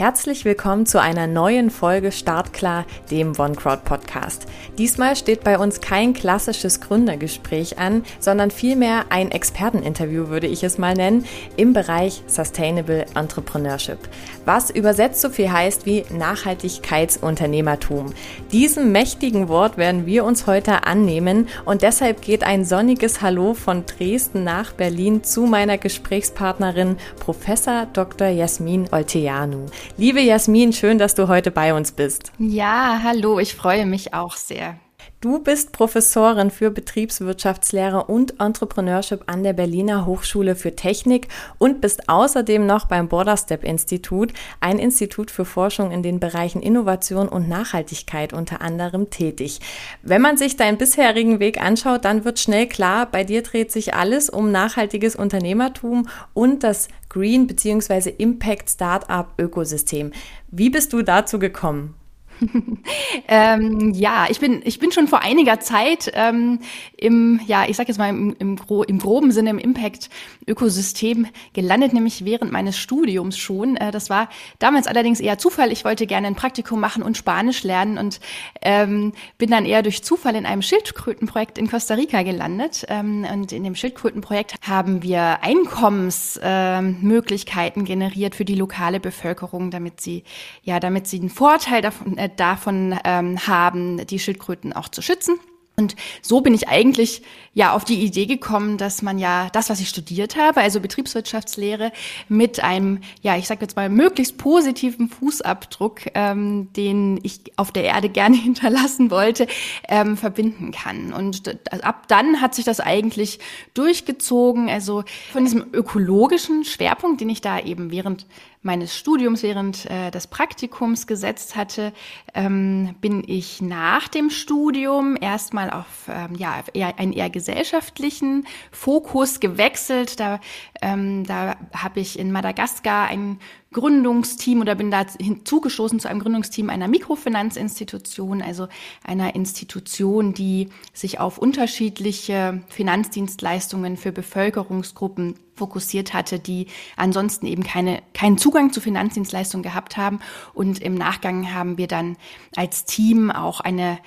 Herzlich willkommen zu einer neuen Folge Startklar, dem OneCrowd Podcast. Diesmal steht bei uns kein klassisches Gründergespräch an, sondern vielmehr ein Experteninterview, würde ich es mal nennen, im Bereich Sustainable Entrepreneurship. Was übersetzt so viel heißt wie Nachhaltigkeitsunternehmertum. Diesem mächtigen Wort werden wir uns heute annehmen und deshalb geht ein sonniges Hallo von Dresden nach Berlin zu meiner Gesprächspartnerin Professor Dr. Jasmin Olteanu. Liebe Jasmin, schön, dass du heute bei uns bist. Ja, hallo, ich freue mich auch sehr. Du bist Professorin für Betriebswirtschaftslehre und Entrepreneurship an der Berliner Hochschule für Technik und bist außerdem noch beim Borderstep Institut, ein Institut für Forschung in den Bereichen Innovation und Nachhaltigkeit unter anderem tätig. Wenn man sich deinen bisherigen Weg anschaut, dann wird schnell klar, bei dir dreht sich alles um nachhaltiges Unternehmertum und das Green bzw. Impact Startup Ökosystem. Wie bist du dazu gekommen? ähm, ja, ich bin, ich bin schon vor einiger Zeit ähm, im, ja, ich sag jetzt mal im, im, gro im groben Sinne im Impact-Ökosystem gelandet, nämlich während meines Studiums schon. Äh, das war damals allerdings eher Zufall. Ich wollte gerne ein Praktikum machen und Spanisch lernen und ähm, bin dann eher durch Zufall in einem Schildkrötenprojekt in Costa Rica gelandet. Ähm, und in dem Schildkrötenprojekt haben wir Einkommensmöglichkeiten äh, generiert für die lokale Bevölkerung, damit sie, ja, damit sie einen Vorteil davon, äh, davon ähm, haben, die Schildkröten auch zu schützen. Und so bin ich eigentlich ja auf die Idee gekommen, dass man ja das, was ich studiert habe, also Betriebswirtschaftslehre, mit einem, ja, ich sage jetzt mal, möglichst positiven Fußabdruck, ähm, den ich auf der Erde gerne hinterlassen wollte, ähm, verbinden kann. Und ab dann hat sich das eigentlich durchgezogen. Also von diesem ökologischen Schwerpunkt, den ich da eben während meines Studiums, während äh, des Praktikums gesetzt hatte, ähm, bin ich nach dem Studium erstmal auf ähm, ja, eher, einen eher gesellschaftlichen Fokus gewechselt. Da, ähm, da habe ich in Madagaskar ein Gründungsteam oder bin da hinzugestoßen zu einem Gründungsteam einer Mikrofinanzinstitution, also einer Institution, die sich auf unterschiedliche Finanzdienstleistungen für Bevölkerungsgruppen fokussiert hatte, die ansonsten eben keine, keinen Zugang zu Finanzdienstleistungen gehabt haben. Und im Nachgang haben wir dann als Team auch eine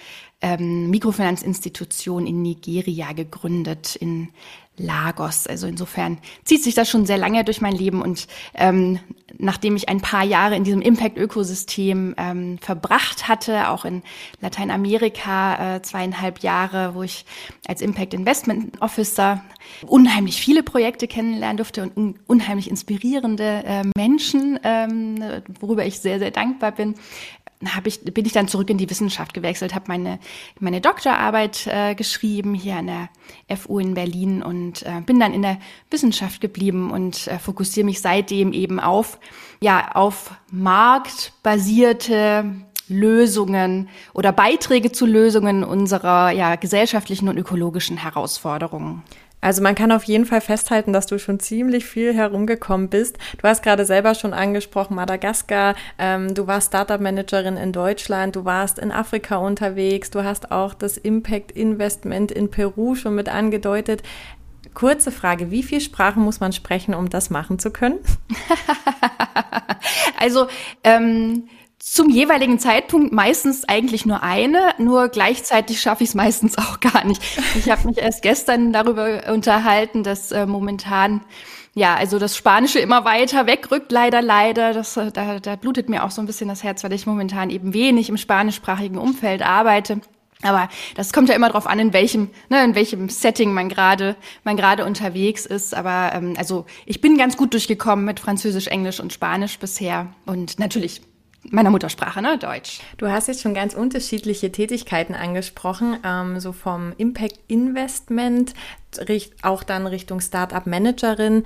ähm, Mikrofinanzinstitution in Nigeria gegründet, in Lagos. Also insofern zieht sich das schon sehr lange durch mein Leben und ähm, nachdem ich ein paar Jahre in diesem Impact-Ökosystem ähm, verbracht hatte, auch in Lateinamerika äh, zweieinhalb Jahre, wo ich als Impact Investment Officer unheimlich viele Projekte kennenlernen durfte und un unheimlich inspirierende äh, Menschen, ähm, worüber ich sehr, sehr dankbar bin, hab ich, bin ich dann zurück in die Wissenschaft gewechselt, habe meine, meine Doktorarbeit äh, geschrieben hier an der FU in Berlin und äh, bin dann in der Wissenschaft geblieben und äh, fokussiere mich seitdem eben auf, ja, auf marktbasierte Lösungen oder Beiträge zu Lösungen unserer ja, gesellschaftlichen und ökologischen Herausforderungen. Also man kann auf jeden Fall festhalten, dass du schon ziemlich viel herumgekommen bist. Du hast gerade selber schon angesprochen, Madagaskar, ähm, du warst Startup-Managerin in Deutschland, du warst in Afrika unterwegs, du hast auch das Impact Investment in Peru schon mit angedeutet. Kurze Frage, wie viel Sprachen muss man sprechen, um das machen zu können? also ähm, zum jeweiligen Zeitpunkt meistens eigentlich nur eine, nur gleichzeitig schaffe ich es meistens auch gar nicht. Ich habe mich erst gestern darüber unterhalten, dass äh, momentan ja, also das Spanische immer weiter wegrückt, leider, leider. Das, äh, da, da blutet mir auch so ein bisschen das Herz, weil ich momentan eben wenig im spanischsprachigen Umfeld arbeite. Aber das kommt ja immer darauf an, in welchem, ne, in welchem Setting man gerade, man gerade unterwegs ist. Aber ähm, also ich bin ganz gut durchgekommen mit Französisch, Englisch und Spanisch bisher. Und natürlich meiner Muttersprache, ne, Deutsch. Du hast jetzt schon ganz unterschiedliche Tätigkeiten angesprochen, ähm, so vom Impact Investment, auch dann Richtung Startup Managerin.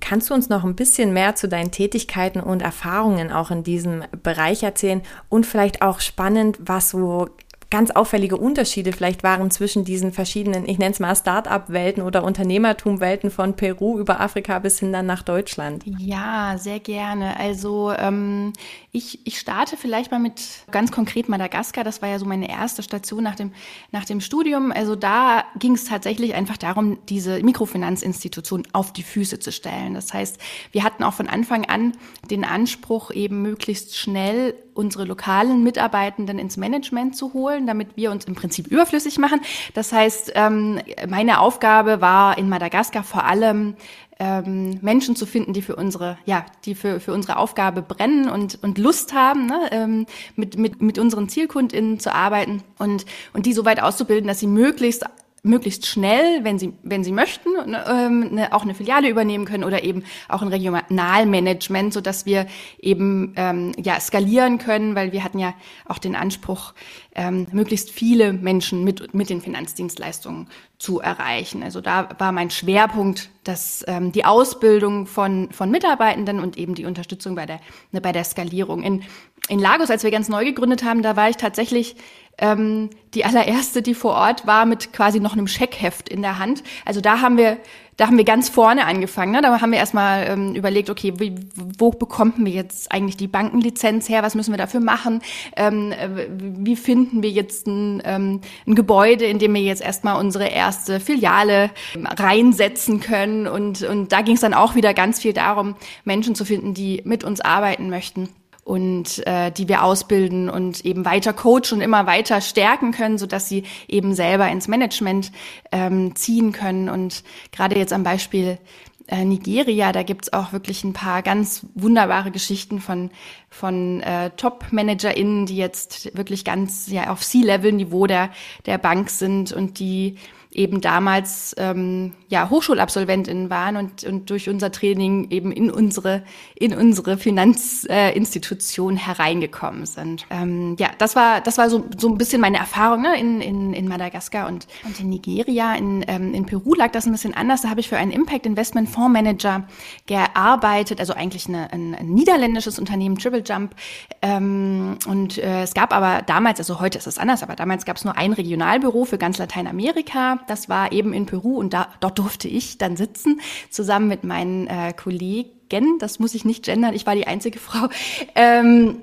Kannst du uns noch ein bisschen mehr zu deinen Tätigkeiten und Erfahrungen auch in diesem Bereich erzählen und vielleicht auch spannend, was so ganz auffällige Unterschiede vielleicht waren zwischen diesen verschiedenen, ich nenne es mal Start-up-Welten oder Unternehmertum-Welten von Peru über Afrika bis hin dann nach Deutschland? Ja, sehr gerne. Also ähm, ich, ich starte vielleicht mal mit ganz konkret Madagaskar. Das war ja so meine erste Station nach dem, nach dem Studium. Also da ging es tatsächlich einfach darum, diese Mikrofinanzinstitution auf die Füße zu stellen. Das heißt, wir hatten auch von Anfang an den Anspruch, eben möglichst schnell unsere lokalen Mitarbeitenden ins Management zu holen, damit wir uns im Prinzip überflüssig machen. Das heißt, ähm, meine Aufgabe war in Madagaskar vor allem ähm, Menschen zu finden, die für unsere, ja, die für, für unsere Aufgabe brennen und, und Lust haben, ne, ähm, mit, mit, mit unseren ZielkundInnen zu arbeiten und, und die so weit auszubilden, dass sie möglichst möglichst schnell, wenn sie, wenn sie möchten, ne, ähm, ne, auch eine Filiale übernehmen können oder eben auch ein Regionalmanagement, so dass wir eben ähm, ja skalieren können, weil wir hatten ja auch den Anspruch, ähm, möglichst viele Menschen mit mit den Finanzdienstleistungen zu erreichen. Also da war mein Schwerpunkt, dass ähm, die Ausbildung von von Mitarbeitenden und eben die Unterstützung bei der ne, bei der Skalierung in in Lagos, als wir ganz neu gegründet haben, da war ich tatsächlich ähm, die allererste, die vor Ort war, mit quasi noch einem Scheckheft in der Hand. Also da haben wir, da haben wir ganz vorne angefangen. Ne? Da haben wir erstmal ähm, überlegt, okay, wie, wo bekommen wir jetzt eigentlich die Bankenlizenz her? Was müssen wir dafür machen? Ähm, wie finden wir jetzt ein, ähm, ein Gebäude, in dem wir jetzt erstmal unsere erste Filiale ähm, reinsetzen können? Und, und da ging es dann auch wieder ganz viel darum, Menschen zu finden, die mit uns arbeiten möchten und äh, die wir ausbilden und eben weiter coachen und immer weiter stärken können, so dass sie eben selber ins Management ähm, ziehen können. Und gerade jetzt am Beispiel äh, Nigeria, da gibt's auch wirklich ein paar ganz wunderbare Geschichten von, von äh, Top-ManagerInnen, die jetzt wirklich ganz ja auf C-Level-Niveau der, der Bank sind und die eben damals ähm, ja Hochschulabsolventinnen waren und, und durch unser Training eben in unsere in unsere Finanzinstitution äh, hereingekommen sind. Ähm, ja, das war das war so so ein bisschen meine Erfahrung ne? in, in, in Madagaskar und und in Nigeria, in, ähm, in Peru lag das ein bisschen anders. Da habe ich für einen Impact Investment Fondsmanager gearbeitet, also eigentlich eine, ein, ein niederländisches Unternehmen Triple Jump. Ähm, und äh, es gab aber damals, also heute ist es anders, aber damals gab es nur ein Regionalbüro für ganz Lateinamerika das war eben in Peru und da, dort durfte ich dann sitzen, zusammen mit meinen äh, Kollegen. Das muss ich nicht gendern, ich war die einzige Frau. Ähm,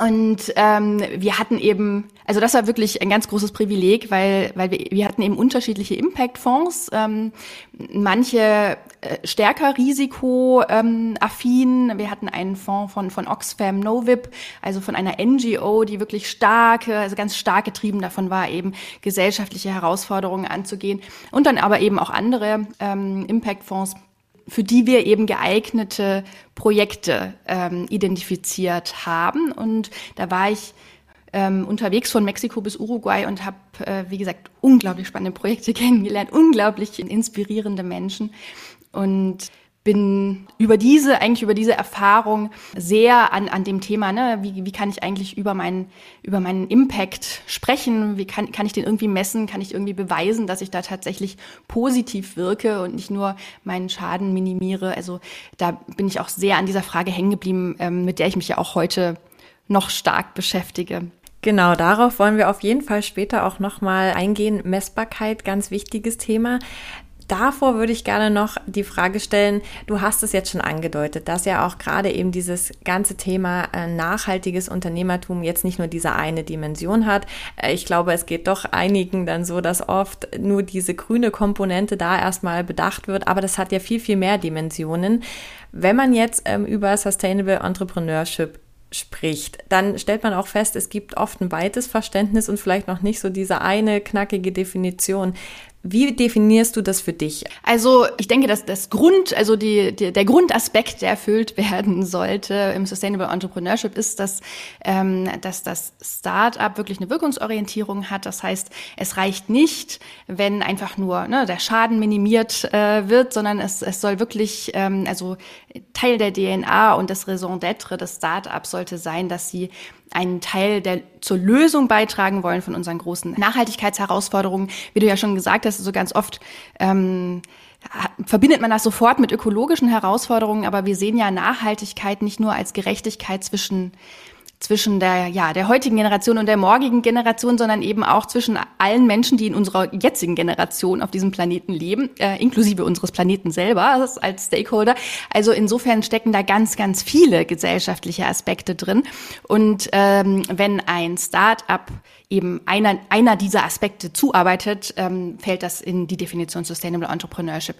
und ähm, wir hatten eben, also das war wirklich ein ganz großes Privileg, weil, weil wir, wir hatten eben unterschiedliche Impact-Fonds, ähm, manche äh, stärker risikoaffin. Ähm, wir hatten einen Fonds von, von Oxfam Novib, also von einer NGO, die wirklich starke, also ganz stark getrieben davon war, eben gesellschaftliche Herausforderungen anzugehen. Und dann aber eben auch andere ähm, Impact-Fonds für die wir eben geeignete Projekte ähm, identifiziert haben. Und da war ich ähm, unterwegs von Mexiko bis Uruguay und habe, äh, wie gesagt, unglaublich spannende Projekte kennengelernt, unglaublich inspirierende Menschen. Und bin über diese, eigentlich über diese Erfahrung sehr an, an dem Thema, ne, wie, wie kann ich eigentlich über meinen, über meinen Impact sprechen, wie kann, kann ich den irgendwie messen, kann ich irgendwie beweisen, dass ich da tatsächlich positiv wirke und nicht nur meinen Schaden minimiere. Also da bin ich auch sehr an dieser Frage hängen geblieben, ähm, mit der ich mich ja auch heute noch stark beschäftige. Genau, darauf wollen wir auf jeden Fall später auch nochmal eingehen. Messbarkeit, ganz wichtiges Thema davor würde ich gerne noch die Frage stellen, du hast es jetzt schon angedeutet, dass ja auch gerade eben dieses ganze Thema äh, nachhaltiges Unternehmertum jetzt nicht nur diese eine Dimension hat. Äh, ich glaube, es geht doch einigen dann so, dass oft nur diese grüne Komponente da erstmal bedacht wird, aber das hat ja viel, viel mehr Dimensionen. Wenn man jetzt ähm, über Sustainable Entrepreneurship spricht, dann stellt man auch fest, es gibt oft ein weites Verständnis und vielleicht noch nicht so diese eine knackige Definition. Wie definierst du das für dich? Also ich denke, dass das Grund, also die, die, der Grundaspekt, der erfüllt werden sollte im Sustainable Entrepreneurship, ist, dass, ähm, dass das Startup wirklich eine Wirkungsorientierung hat. Das heißt, es reicht nicht, wenn einfach nur ne, der Schaden minimiert äh, wird, sondern es, es soll wirklich, ähm, also Teil der DNA und des Raison d'être des Startups sollte sein, dass sie einen Teil der zur Lösung beitragen wollen von unseren großen Nachhaltigkeitsherausforderungen. Wie du ja schon gesagt hast, so ganz oft ähm, verbindet man das sofort mit ökologischen Herausforderungen, aber wir sehen ja Nachhaltigkeit nicht nur als Gerechtigkeit zwischen zwischen der, ja, der heutigen Generation und der morgigen Generation, sondern eben auch zwischen allen Menschen, die in unserer jetzigen Generation auf diesem Planeten leben, äh, inklusive unseres Planeten selber als Stakeholder. Also insofern stecken da ganz, ganz viele gesellschaftliche Aspekte drin. Und ähm, wenn ein Start-up eben einer, einer dieser Aspekte zuarbeitet, ähm, fällt das in die Definition Sustainable Entrepreneurship.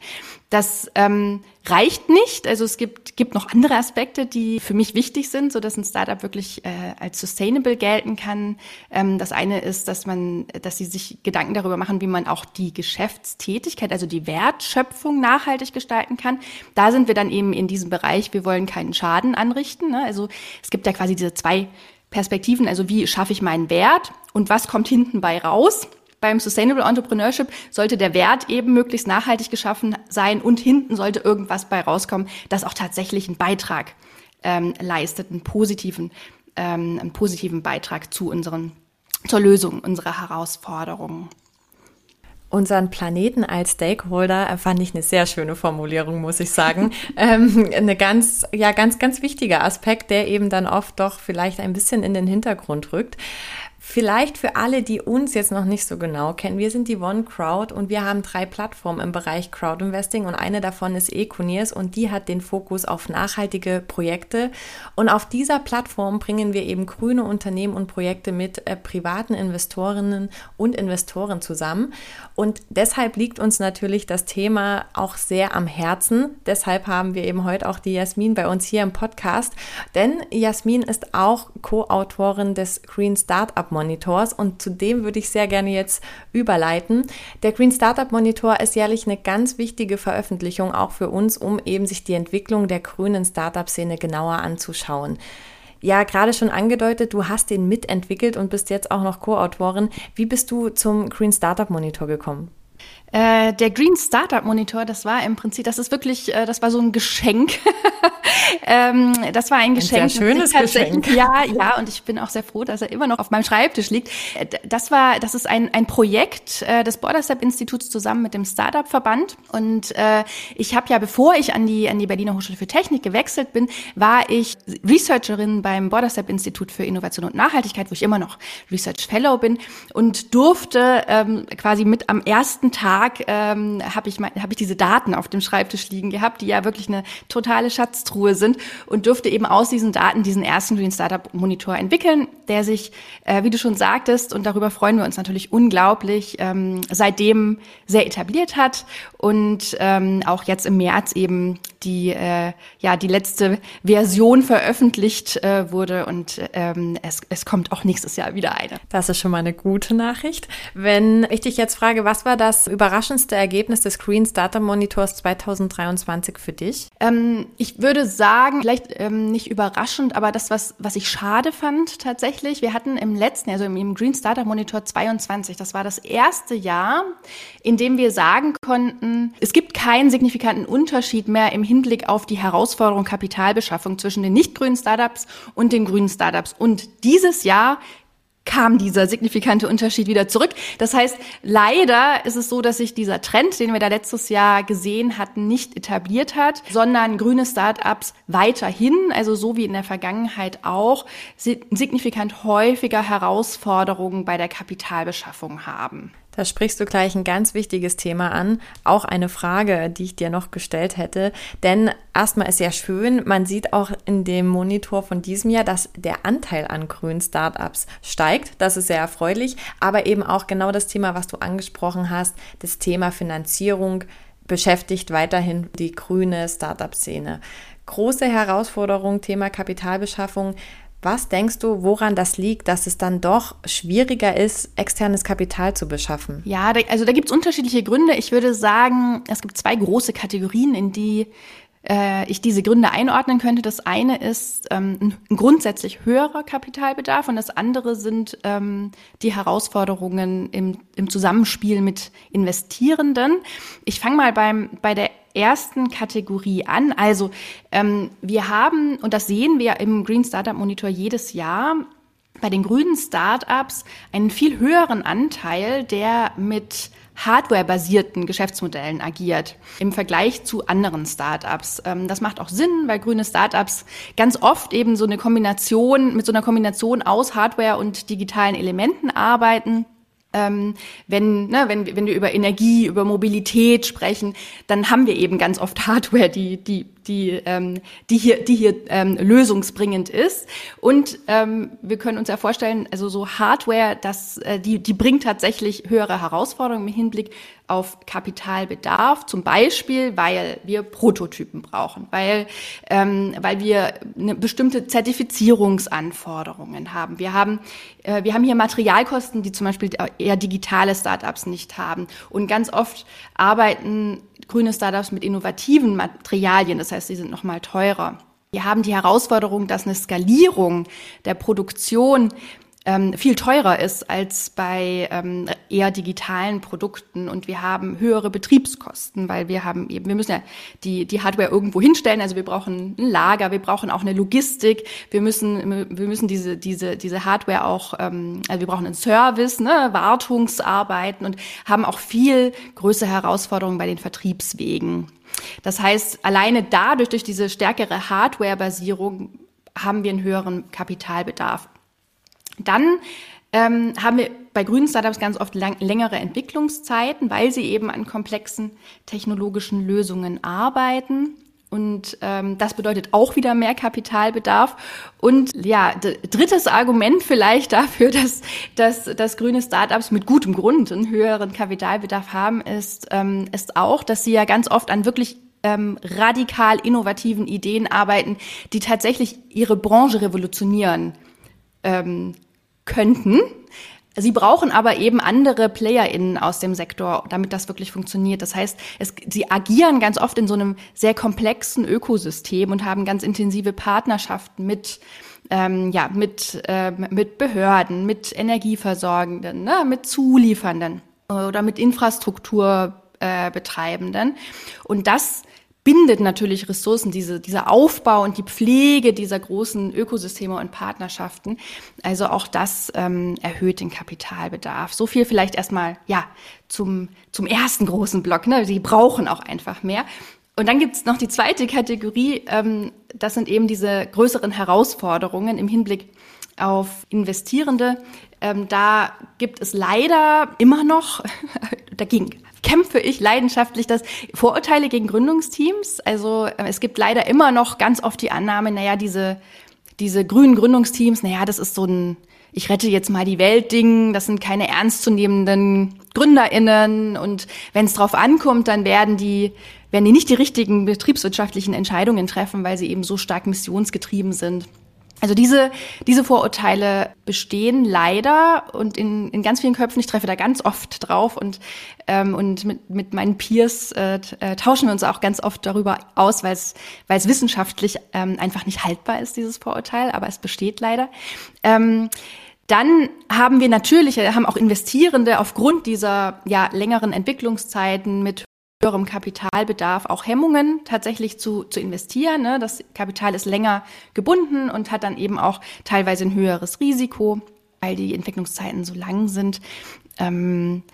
Das ähm, reicht nicht. Also es gibt, gibt noch andere Aspekte, die für mich wichtig sind, so dass ein Startup wirklich äh, als sustainable gelten kann. Ähm, das eine ist, dass man, dass sie sich Gedanken darüber machen, wie man auch die Geschäftstätigkeit, also die Wertschöpfung nachhaltig gestalten kann. Da sind wir dann eben in diesem Bereich. Wir wollen keinen Schaden anrichten. Ne? Also es gibt ja quasi diese zwei Perspektiven, also wie schaffe ich meinen Wert und was kommt hinten bei raus. Beim Sustainable Entrepreneurship sollte der Wert eben möglichst nachhaltig geschaffen sein und hinten sollte irgendwas bei rauskommen, das auch tatsächlich einen Beitrag ähm, leistet, einen positiven, ähm, einen positiven Beitrag zu unseren, zur Lösung unserer Herausforderungen. Unseren Planeten als Stakeholder fand ich eine sehr schöne Formulierung, muss ich sagen. ähm, eine ganz, ja, ganz, ganz wichtiger Aspekt, der eben dann oft doch vielleicht ein bisschen in den Hintergrund rückt. Vielleicht für alle, die uns jetzt noch nicht so genau kennen. Wir sind die One Crowd und wir haben drei Plattformen im Bereich Crowd Investing und eine davon ist Econiers und die hat den Fokus auf nachhaltige Projekte. Und auf dieser Plattform bringen wir eben grüne Unternehmen und Projekte mit äh, privaten Investorinnen und Investoren zusammen. Und deshalb liegt uns natürlich das Thema auch sehr am Herzen. Deshalb haben wir eben heute auch die Jasmin bei uns hier im Podcast. Denn Jasmin ist auch Co-Autorin des Green Startup Monitors und zu dem würde ich sehr gerne jetzt überleiten. Der Green Startup Monitor ist jährlich eine ganz wichtige Veröffentlichung auch für uns, um eben sich die Entwicklung der grünen Startup-Szene genauer anzuschauen. Ja, gerade schon angedeutet, du hast den mitentwickelt und bist jetzt auch noch Co-Autorin. Wie bist du zum Green Startup Monitor gekommen? Äh, der Green Startup Monitor, das war im Prinzip, das ist wirklich, äh, das war so ein Geschenk. ähm, das war ein Geschenk. Ein sehr schönes Geschenk. Ja, ja, und ich bin auch sehr froh, dass er immer noch auf meinem Schreibtisch liegt. Äh, das war, das ist ein, ein Projekt äh, des Borderstep Instituts zusammen mit dem Startup Verband. Und äh, ich habe ja, bevor ich an die, an die Berliner Hochschule für Technik gewechselt bin, war ich Researcherin beim Borderstep Institut für Innovation und Nachhaltigkeit, wo ich immer noch Research Fellow bin und durfte ähm, quasi mit am ersten Tag Tag ähm, habe ich, hab ich diese Daten auf dem Schreibtisch liegen gehabt, die ja wirklich eine totale Schatztruhe sind und durfte eben aus diesen Daten diesen ersten Green Startup Monitor entwickeln, der sich, äh, wie du schon sagtest, und darüber freuen wir uns natürlich unglaublich, ähm, seitdem sehr etabliert hat und ähm, auch jetzt im März eben die äh, ja die letzte Version veröffentlicht äh, wurde und ähm, es, es kommt auch nächstes Jahr wieder eine. Das ist schon mal eine gute Nachricht. Wenn ich dich jetzt frage, was war das überraschendste Ergebnis des Green Startup Monitors 2023 für dich? Ähm, ich würde sagen, vielleicht ähm, nicht überraschend, aber das, was, was ich schade fand tatsächlich, wir hatten im letzten, also im Green Startup Monitor 22, das war das erste Jahr, in dem wir sagen konnten, es gibt keinen signifikanten Unterschied mehr im Hinblick auf die Herausforderung Kapitalbeschaffung zwischen den nicht grünen Startups und den grünen Startups. Und dieses Jahr kam dieser signifikante Unterschied wieder zurück. Das heißt, leider ist es so, dass sich dieser Trend, den wir da letztes Jahr gesehen hatten, nicht etabliert hat, sondern grüne Startups weiterhin, also so wie in der Vergangenheit auch, signifikant häufiger Herausforderungen bei der Kapitalbeschaffung haben. Da sprichst du gleich ein ganz wichtiges Thema an. Auch eine Frage, die ich dir noch gestellt hätte. Denn erstmal ist ja schön, man sieht auch in dem Monitor von diesem Jahr, dass der Anteil an grünen Startups steigt. Das ist sehr erfreulich. Aber eben auch genau das Thema, was du angesprochen hast, das Thema Finanzierung beschäftigt weiterhin die grüne Startup-Szene. Große Herausforderung, Thema Kapitalbeschaffung. Was denkst du, woran das liegt, dass es dann doch schwieriger ist, externes Kapital zu beschaffen? Ja, also da gibt es unterschiedliche Gründe. Ich würde sagen, es gibt zwei große Kategorien, in die äh, ich diese Gründe einordnen könnte. Das eine ist ähm, ein grundsätzlich höherer Kapitalbedarf und das andere sind ähm, die Herausforderungen im, im Zusammenspiel mit Investierenden. Ich fange mal beim, bei der ersten Kategorie an. Also ähm, wir haben, und das sehen wir im Green Startup Monitor jedes Jahr, bei den grünen Startups einen viel höheren Anteil, der mit Hardware-basierten Geschäftsmodellen agiert im Vergleich zu anderen Startups. Ähm, das macht auch Sinn, weil grüne Startups ganz oft eben so eine Kombination, mit so einer Kombination aus Hardware und digitalen Elementen arbeiten ähm, wenn, ne, wenn, wenn wir über Energie, über Mobilität sprechen, dann haben wir eben ganz oft Hardware, die, die, die, ähm, die hier, die hier ähm, lösungsbringend ist. Und ähm, wir können uns ja vorstellen, also so Hardware, das, äh, die, die bringt tatsächlich höhere Herausforderungen im Hinblick auf Kapitalbedarf, zum Beispiel, weil wir Prototypen brauchen, weil, ähm, weil wir eine bestimmte Zertifizierungsanforderungen haben. Wir haben, äh, wir haben hier Materialkosten, die zum Beispiel eher digitale Startups nicht haben. Und ganz oft arbeiten grüne Startups mit innovativen Materialien, das heißt, sie sind nochmal teurer. Wir haben die Herausforderung, dass eine Skalierung der Produktion ähm, viel teurer ist als bei ähm, eher digitalen Produkten und wir haben höhere Betriebskosten, weil wir haben eben, wir müssen ja die, die Hardware irgendwo hinstellen, also wir brauchen ein Lager, wir brauchen auch eine Logistik, wir müssen, wir müssen diese, diese, diese Hardware auch, ähm, also wir brauchen einen Service, ne, Wartungsarbeiten und haben auch viel größere Herausforderungen bei den Vertriebswegen. Das heißt, alleine dadurch, durch diese stärkere Hardware-Basierung, haben wir einen höheren Kapitalbedarf. Dann ähm, haben wir bei grünen Startups ganz oft lang, längere Entwicklungszeiten, weil sie eben an komplexen technologischen Lösungen arbeiten. Und ähm, das bedeutet auch wieder mehr Kapitalbedarf. Und ja, drittes Argument vielleicht dafür, dass, dass, dass grüne Startups mit gutem Grund einen höheren Kapitalbedarf haben, ist, ähm, ist auch, dass sie ja ganz oft an wirklich ähm, radikal innovativen Ideen arbeiten, die tatsächlich ihre Branche revolutionieren. Ähm, könnten. Sie brauchen aber eben andere PlayerInnen aus dem Sektor, damit das wirklich funktioniert. Das heißt, es, sie agieren ganz oft in so einem sehr komplexen Ökosystem und haben ganz intensive Partnerschaften mit ähm, ja, mit, äh, mit Behörden, mit Energieversorgenden, ne, mit Zuliefernden oder mit Infrastrukturbetreibenden. Äh, und das bindet natürlich Ressourcen, diese, dieser Aufbau und die Pflege dieser großen Ökosysteme und Partnerschaften. Also auch das ähm, erhöht den Kapitalbedarf. So viel vielleicht erstmal, ja, zum, zum ersten großen Block. Ne? Sie brauchen auch einfach mehr. Und dann gibt's noch die zweite Kategorie, ähm, das sind eben diese größeren Herausforderungen im Hinblick auf Investierende. Ähm, da gibt es leider immer noch, dagegen kämpfe ich leidenschaftlich das Vorurteile gegen Gründungsteams. Also äh, es gibt leider immer noch ganz oft die Annahme, naja, diese, diese grünen Gründungsteams, naja, das ist so ein, ich rette jetzt mal die Welt Ding, das sind keine ernstzunehmenden GründerInnen und wenn es drauf ankommt, dann werden die, werden die nicht die richtigen betriebswirtschaftlichen Entscheidungen treffen, weil sie eben so stark missionsgetrieben sind. Also diese, diese Vorurteile bestehen leider und in, in ganz vielen Köpfen, ich treffe da ganz oft drauf und, ähm, und mit, mit meinen Peers äh, äh, tauschen wir uns auch ganz oft darüber aus, weil es weil es wissenschaftlich ähm, einfach nicht haltbar ist, dieses Vorurteil, aber es besteht leider. Ähm, dann haben wir natürlich, haben auch Investierende aufgrund dieser ja, längeren Entwicklungszeiten mit höherem Kapitalbedarf auch Hemmungen tatsächlich zu, zu investieren. Ne? Das Kapital ist länger gebunden und hat dann eben auch teilweise ein höheres Risiko, weil die Entwicklungszeiten so lang sind. Ähm,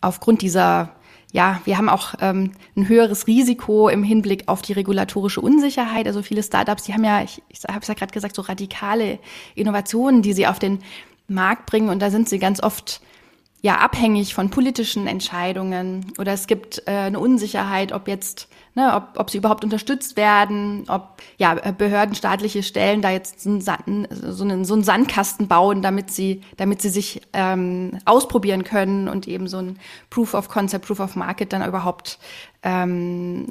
aufgrund dieser ja, wir haben auch ähm, ein höheres Risiko im Hinblick auf die regulatorische Unsicherheit. Also viele Startups, die haben ja, ich, ich habe es ja gerade gesagt, so radikale Innovationen, die sie auf den Markt bringen. Und da sind sie ganz oft ja abhängig von politischen Entscheidungen oder es gibt äh, eine Unsicherheit, ob jetzt, ne, ob, ob sie überhaupt unterstützt werden, ob ja Behörden, staatliche Stellen da jetzt einen, so, einen, so einen Sandkasten bauen, damit sie, damit sie sich ähm, ausprobieren können und eben so ein Proof of Concept, Proof of Market dann überhaupt ähm,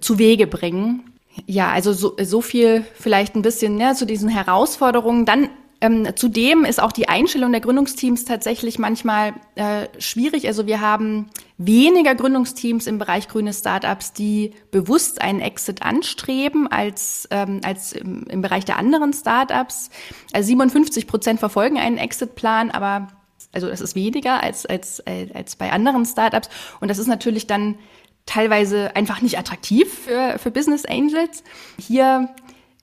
zu Wege bringen. Ja, also so, so viel vielleicht ein bisschen ne, zu diesen Herausforderungen. Dann ähm, zudem ist auch die Einstellung der Gründungsteams tatsächlich manchmal äh, schwierig. Also wir haben weniger Gründungsteams im Bereich grüne Startups, die bewusst einen Exit anstreben als, ähm, als im, im Bereich der anderen Startups. Also 57 Prozent verfolgen einen Exitplan, aber also das ist weniger als, als, als bei anderen Startups. Und das ist natürlich dann teilweise einfach nicht attraktiv für, für Business Angels. Hier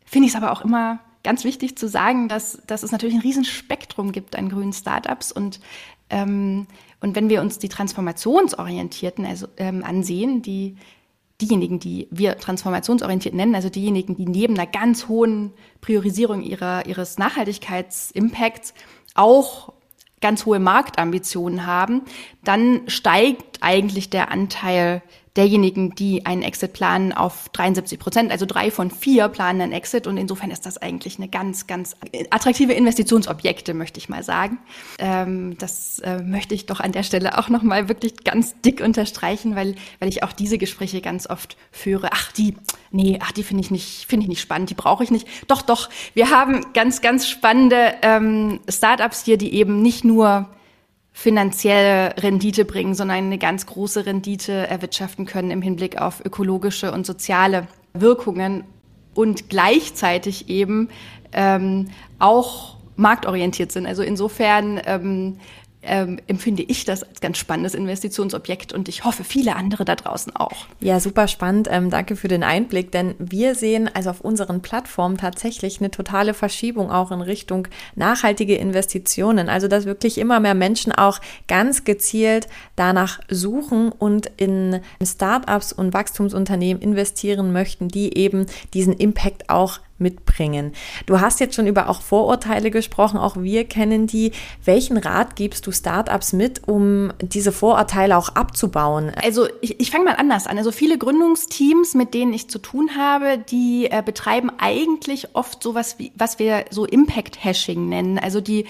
finde ich es aber auch immer ganz wichtig zu sagen, dass, dass es natürlich ein Riesenspektrum gibt an grünen Startups und Ähm, und wenn wir uns die Transformationsorientierten also, ähm, ansehen, die diejenigen, die wir transformationsorientiert nennen, also diejenigen, die neben einer ganz hohen Priorisierung ihrer, ihres Nachhaltigkeitsimpacts auch ganz hohe Marktambitionen haben, dann steigt eigentlich der Anteil derjenigen, die einen Exit planen, auf 73 Prozent. Also drei von vier planen einen Exit. Und insofern ist das eigentlich eine ganz, ganz attraktive Investitionsobjekte, möchte ich mal sagen. Ähm, das äh, möchte ich doch an der Stelle auch nochmal wirklich ganz dick unterstreichen, weil, weil ich auch diese Gespräche ganz oft führe. Ach, die, nee, ach, die finde ich nicht, finde ich nicht spannend, die brauche ich nicht. Doch, doch, wir haben ganz, ganz spannende ähm, Startups hier, die eben nicht nur finanzielle Rendite bringen, sondern eine ganz große Rendite erwirtschaften können im Hinblick auf ökologische und soziale Wirkungen und gleichzeitig eben ähm, auch marktorientiert sind. Also insofern ähm, ähm, empfinde ich das als ganz spannendes Investitionsobjekt und ich hoffe, viele andere da draußen auch. Ja, super spannend. Ähm, danke für den Einblick, denn wir sehen also auf unseren Plattformen tatsächlich eine totale Verschiebung auch in Richtung nachhaltige Investitionen. Also, dass wirklich immer mehr Menschen auch ganz gezielt danach suchen und in Startups und Wachstumsunternehmen investieren möchten, die eben diesen Impact auch mitbringen. Du hast jetzt schon über auch Vorurteile gesprochen, auch wir kennen die. Welchen Rat gibst du Startups mit, um diese Vorurteile auch abzubauen? Also ich, ich fange mal anders an. Also viele Gründungsteams, mit denen ich zu tun habe, die äh, betreiben eigentlich oft sowas wie, was wir so Impact Hashing nennen. Also die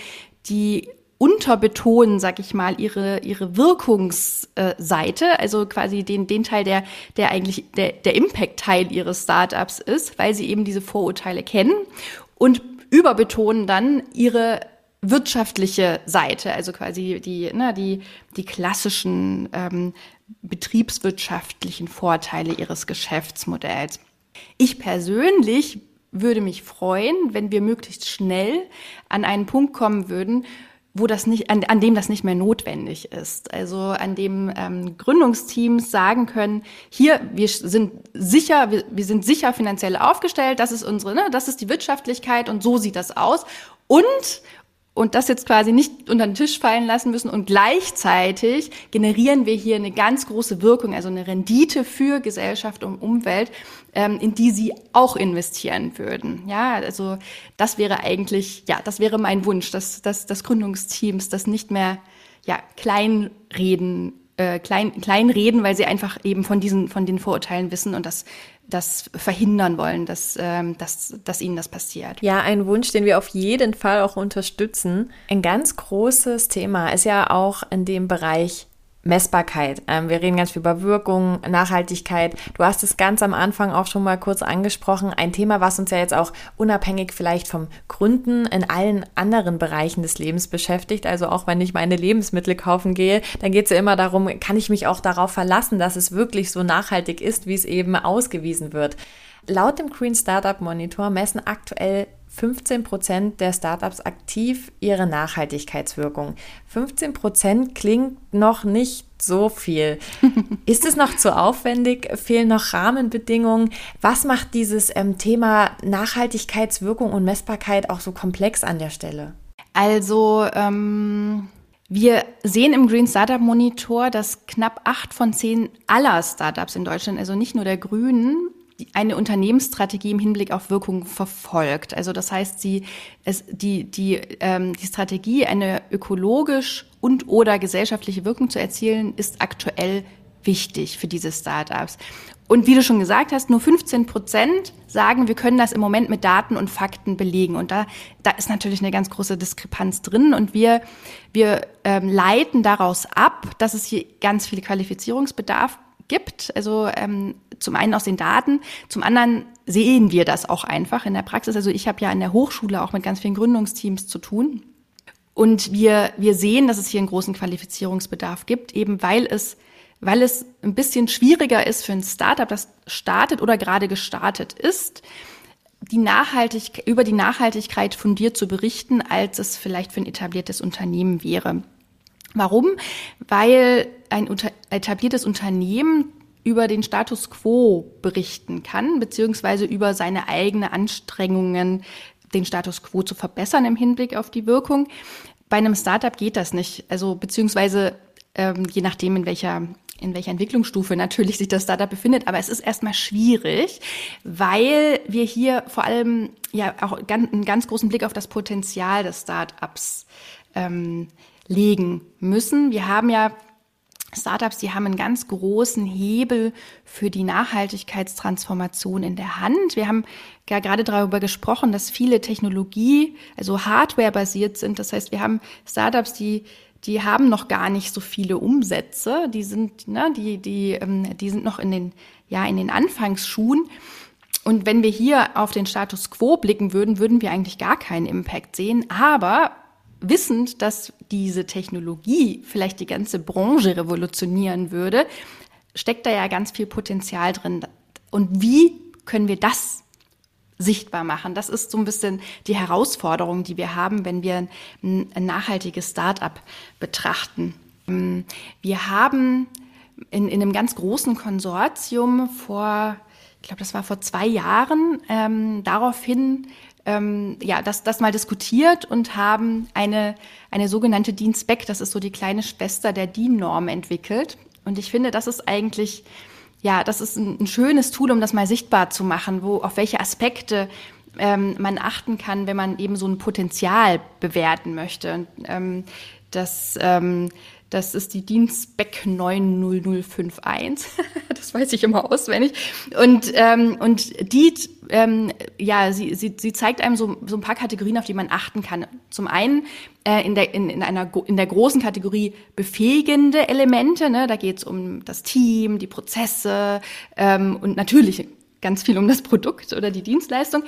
die unterbetonen, sag ich mal, ihre, ihre Wirkungsseite, also quasi den, den Teil, der, der eigentlich der, der Impact-Teil ihres Startups ist, weil sie eben diese Vorurteile kennen und überbetonen dann ihre wirtschaftliche Seite, also quasi die, ne, die, die klassischen ähm, betriebswirtschaftlichen Vorteile ihres Geschäftsmodells. Ich persönlich würde mich freuen, wenn wir möglichst schnell an einen Punkt kommen würden, wo das nicht, an, an dem das nicht mehr notwendig ist. Also an dem ähm, Gründungsteams sagen können, hier, wir sind sicher, wir, wir sind sicher finanziell aufgestellt, das ist unsere, ne, das ist die Wirtschaftlichkeit und so sieht das aus. Und und das jetzt quasi nicht unter den Tisch fallen lassen müssen. Und gleichzeitig generieren wir hier eine ganz große Wirkung, also eine Rendite für Gesellschaft und Umwelt, ähm, in die sie auch investieren würden. Ja, also das wäre eigentlich, ja, das wäre mein Wunsch, dass, dass, dass Gründungsteams das nicht mehr ja, kleinreden äh, klein, klein reden, weil sie einfach eben von diesen, von den Vorurteilen wissen und das das verhindern wollen, dass, ähm, dass, dass ihnen das passiert. Ja, ein Wunsch, den wir auf jeden Fall auch unterstützen. Ein ganz großes Thema ist ja auch in dem Bereich Messbarkeit. Ähm, wir reden ganz viel über Wirkung, Nachhaltigkeit. Du hast es ganz am Anfang auch schon mal kurz angesprochen. Ein Thema, was uns ja jetzt auch unabhängig vielleicht vom Gründen in allen anderen Bereichen des Lebens beschäftigt. Also auch wenn ich meine Lebensmittel kaufen gehe, dann geht es ja immer darum, kann ich mich auch darauf verlassen, dass es wirklich so nachhaltig ist, wie es eben ausgewiesen wird. Laut dem Green Startup Monitor messen aktuell 15 Prozent der Startups aktiv ihre Nachhaltigkeitswirkung. 15 Prozent klingt noch nicht so viel. Ist es noch zu aufwendig? Fehlen noch Rahmenbedingungen? Was macht dieses ähm, Thema Nachhaltigkeitswirkung und Messbarkeit auch so komplex an der Stelle? Also, ähm, wir sehen im Green Startup Monitor, dass knapp acht von zehn aller Startups in Deutschland, also nicht nur der Grünen, eine Unternehmensstrategie im Hinblick auf Wirkung verfolgt. Also das heißt, sie, es, die, die, ähm, die Strategie, eine ökologisch und oder gesellschaftliche Wirkung zu erzielen, ist aktuell wichtig für diese Startups. Und wie du schon gesagt hast, nur 15 Prozent sagen, wir können das im Moment mit Daten und Fakten belegen. Und da, da ist natürlich eine ganz große Diskrepanz drin. Und wir, wir ähm, leiten daraus ab, dass es hier ganz viel Qualifizierungsbedarf gibt. Also ähm, zum einen aus den Daten, zum anderen sehen wir das auch einfach in der Praxis. Also ich habe ja in der Hochschule auch mit ganz vielen Gründungsteams zu tun. Und wir, wir sehen, dass es hier einen großen Qualifizierungsbedarf gibt, eben weil es, weil es ein bisschen schwieriger ist für ein Startup, das startet oder gerade gestartet ist, die Nachhaltig über die Nachhaltigkeit fundiert zu berichten, als es vielleicht für ein etabliertes Unternehmen wäre. Warum? Weil ein etabliertes Unternehmen über den Status quo berichten kann, beziehungsweise über seine eigenen Anstrengungen, den Status quo zu verbessern im Hinblick auf die Wirkung. bei einem Startup geht das nicht. Also beziehungsweise ähm, je nachdem, in welcher in welcher Entwicklungsstufe natürlich sich das Startup befindet, aber es ist erstmal schwierig, weil wir hier vor allem ja auch ganz, einen ganz großen Blick auf das Potenzial des Startups ähm, legen müssen. Wir haben ja Startups, die haben einen ganz großen Hebel für die Nachhaltigkeitstransformation in der Hand. Wir haben ja gerade darüber gesprochen, dass viele Technologie, also Hardware basiert sind. Das heißt, wir haben Startups, die die haben noch gar nicht so viele Umsätze. Die sind, ne, die, die, ähm, die sind noch in den, ja, in den Anfangsschuhen. Und wenn wir hier auf den Status quo blicken würden, würden wir eigentlich gar keinen Impact sehen. Aber wissend, dass diese Technologie vielleicht die ganze Branche revolutionieren würde, steckt da ja ganz viel Potenzial drin. Und wie können wir das sichtbar machen? Das ist so ein bisschen die Herausforderung, die wir haben, wenn wir ein, nachhaltiges Start-up betrachten. Wir haben in, in einem ganz großen Konsortium vor, ich glaube, das war vor zwei Jahren, ähm, daraufhin ähm, ja, das, das mal diskutiert und haben eine, eine sogenannte DIN-Spec, das ist so die kleine Schwester der DIN-Norm entwickelt. Und ich finde, das ist eigentlich, ja, das ist ein, ein schönes Tool, um das mal sichtbar zu machen, wo, auf welche Aspekte ähm, man achten kann, wenn man eben so ein Potenzial bewerten möchte. Und, ähm, das, ähm, das ist die Dienstback 90051. das weiß ich immer auswendig. Und, ähm, und die, ähm, ja, sie, sie, sie zeigt einem so, so ein paar Kategorien, auf die man achten kann. Zum einen äh, in, der, in, in, einer, in der großen Kategorie befähigende Elemente. Ne? Da geht es um das Team, die Prozesse ähm, und natürlich ganz viel um das Produkt oder die Dienstleistung.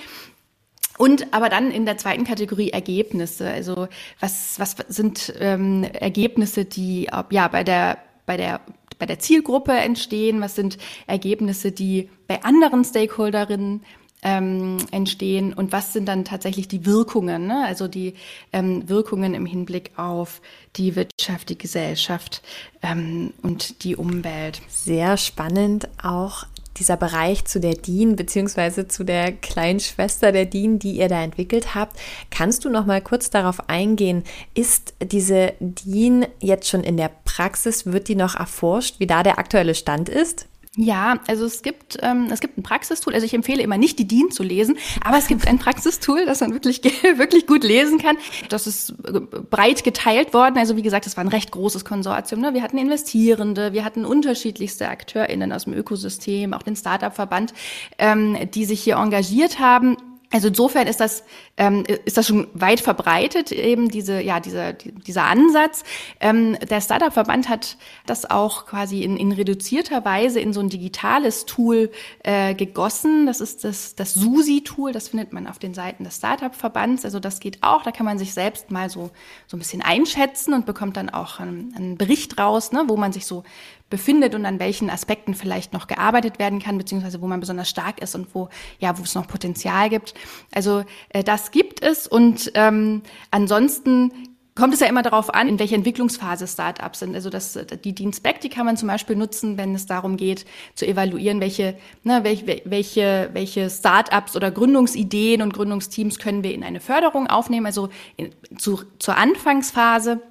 Und aber dann in der zweiten Kategorie Ergebnisse. Also was, was sind ähm, Ergebnisse, die ja bei der, bei der bei der Zielgruppe entstehen, was sind Ergebnisse, die bei anderen Stakeholderinnen ähm, entstehen und was sind dann tatsächlich die Wirkungen, ne? also die ähm, Wirkungen im Hinblick auf die Wirtschaft, die Gesellschaft ähm, und die Umwelt. Sehr spannend auch dieser Bereich zu der DIN beziehungsweise zu der kleinen Schwester der DIN, die ihr da entwickelt habt. Kannst du noch mal kurz darauf eingehen? Ist diese DIN jetzt schon in der Praxis? Wird die noch erforscht, wie da der aktuelle Stand ist? Ja, also es gibt ähm, es gibt ein Praxistool. Also ich empfehle immer nicht die DIN zu lesen, aber es gibt ein Praxistool, das man wirklich wirklich gut lesen kann. Das ist äh, breit geteilt worden. Also wie gesagt, es war ein recht großes Konsortium. Ne? Wir hatten Investierende, wir hatten unterschiedlichste AkteurInnen aus dem Ökosystem, auch den Startup-Verband, ähm, die sich hier engagiert haben. Also insofern ist das ähm, ist das schon weit verbreitet eben diese ja dieser dieser Ansatz. Ähm, der Startup-Verband hat das auch quasi in, in reduzierter Weise in so ein digitales Tool äh, gegossen. Das ist das das Susi-Tool. Das findet man auf den Seiten des Startup-Verbands. Also das geht auch. Da kann man sich selbst mal so so ein bisschen einschätzen und bekommt dann auch einen, einen Bericht raus, ne, wo man sich so befindet und an welchen Aspekten vielleicht noch gearbeitet werden kann, beziehungsweise wo man besonders stark ist und wo, ja, wo es noch Potenzial gibt. Also äh, das gibt es und ähm, ansonsten kommt es ja immer darauf an, in welcher Entwicklungsphase Startups sind. Also das, die Dienstback, die kann man zum Beispiel nutzen, wenn es darum geht, zu evaluieren, welche, ne, welche, welche, welche Startups oder Gründungsideen und Gründungsteams können wir in eine Förderung aufnehmen, also in, zu, zur Anfangsphase.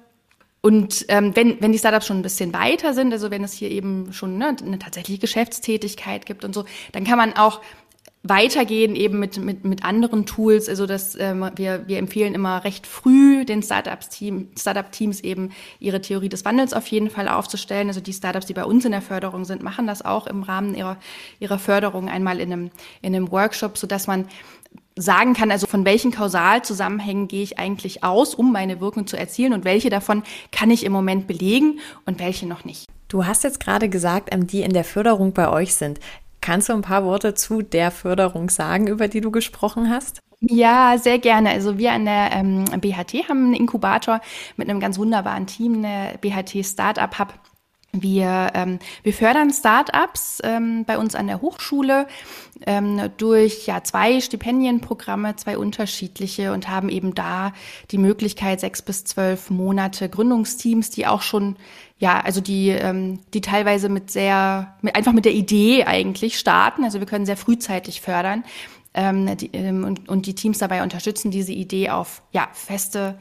Und ähm, wenn, wenn die Startups schon ein bisschen weiter sind, also wenn es hier eben schon ne, eine tatsächliche Geschäftstätigkeit gibt und so, dann kann man auch weitergehen eben mit, mit, mit anderen Tools. Also dass ähm, wir, wir empfehlen immer recht früh den Startups-Team, Startup-Teams eben ihre Theorie des Wandels auf jeden Fall aufzustellen. Also die Startups, die bei uns in der Förderung sind, machen das auch im Rahmen ihrer, ihrer Förderung einmal in einem, in einem Workshop, so dass man sagen kann, also von welchen Kausalzusammenhängen gehe ich eigentlich aus, um meine Wirkung zu erzielen und welche davon kann ich im Moment belegen und welche noch nicht. Du hast jetzt gerade gesagt, die in der Förderung bei euch sind. Kannst du ein paar Worte zu der Förderung sagen, über die du gesprochen hast? Ja, sehr gerne. Also wir an der ähm, BHT haben einen Inkubator mit einem ganz wunderbaren Team, eine BHT Startup Hub wir, ähm, wir fördern Startups ähm, bei uns an der Hochschule ähm, durch ja zwei Stipendienprogramme, zwei unterschiedliche und haben eben da die Möglichkeit sechs bis zwölf Monate Gründungsteams, die auch schon ja also die ähm, die teilweise mit sehr mit, einfach mit der Idee eigentlich starten. Also wir können sehr frühzeitig fördern ähm, die, ähm, und, und die Teams dabei unterstützen, diese Idee auf ja feste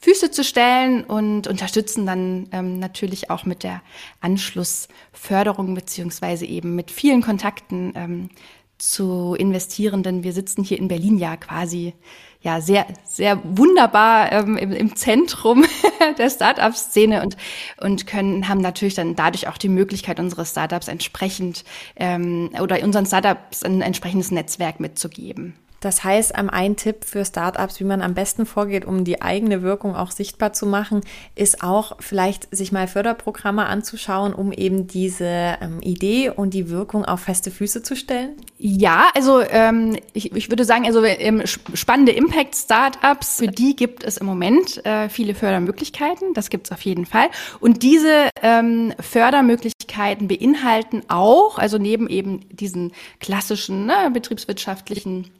Füße zu stellen und unterstützen dann ähm, natürlich auch mit der Anschlussförderung beziehungsweise eben mit vielen Kontakten ähm, zu Investierenden. Wir sitzen hier in Berlin ja quasi ja sehr sehr wunderbar ähm, im, im Zentrum der Startup-Szene und und können haben natürlich dann dadurch auch die Möglichkeit, unsere Startups entsprechend ähm, oder unseren Startups ein entsprechendes Netzwerk mitzugeben. Das heißt, ein Tipp für Startups, wie man am besten vorgeht, um die eigene Wirkung auch sichtbar zu machen, ist auch vielleicht sich mal Förderprogramme anzuschauen, um eben diese ähm, Idee und die Wirkung auf feste Füße zu stellen? Ja, also ähm, ich, ich würde sagen, also ähm, spannende Impact-Startups, für die gibt es im Moment äh, viele Fördermöglichkeiten. Das gibt es auf jeden Fall. Und diese ähm, Fördermöglichkeiten beinhalten auch, also neben eben diesen klassischen ne, betriebswirtschaftlichen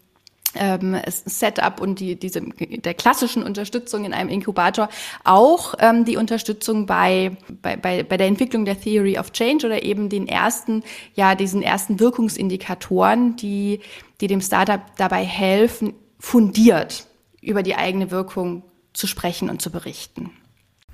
ähm, Setup und die, diese, der klassischen Unterstützung in einem Inkubator auch ähm, die Unterstützung bei, bei, bei, bei der Entwicklung der Theory of Change oder eben den ersten, ja, diesen ersten Wirkungsindikatoren, die, die dem Startup dabei helfen, fundiert über die eigene Wirkung zu sprechen und zu berichten.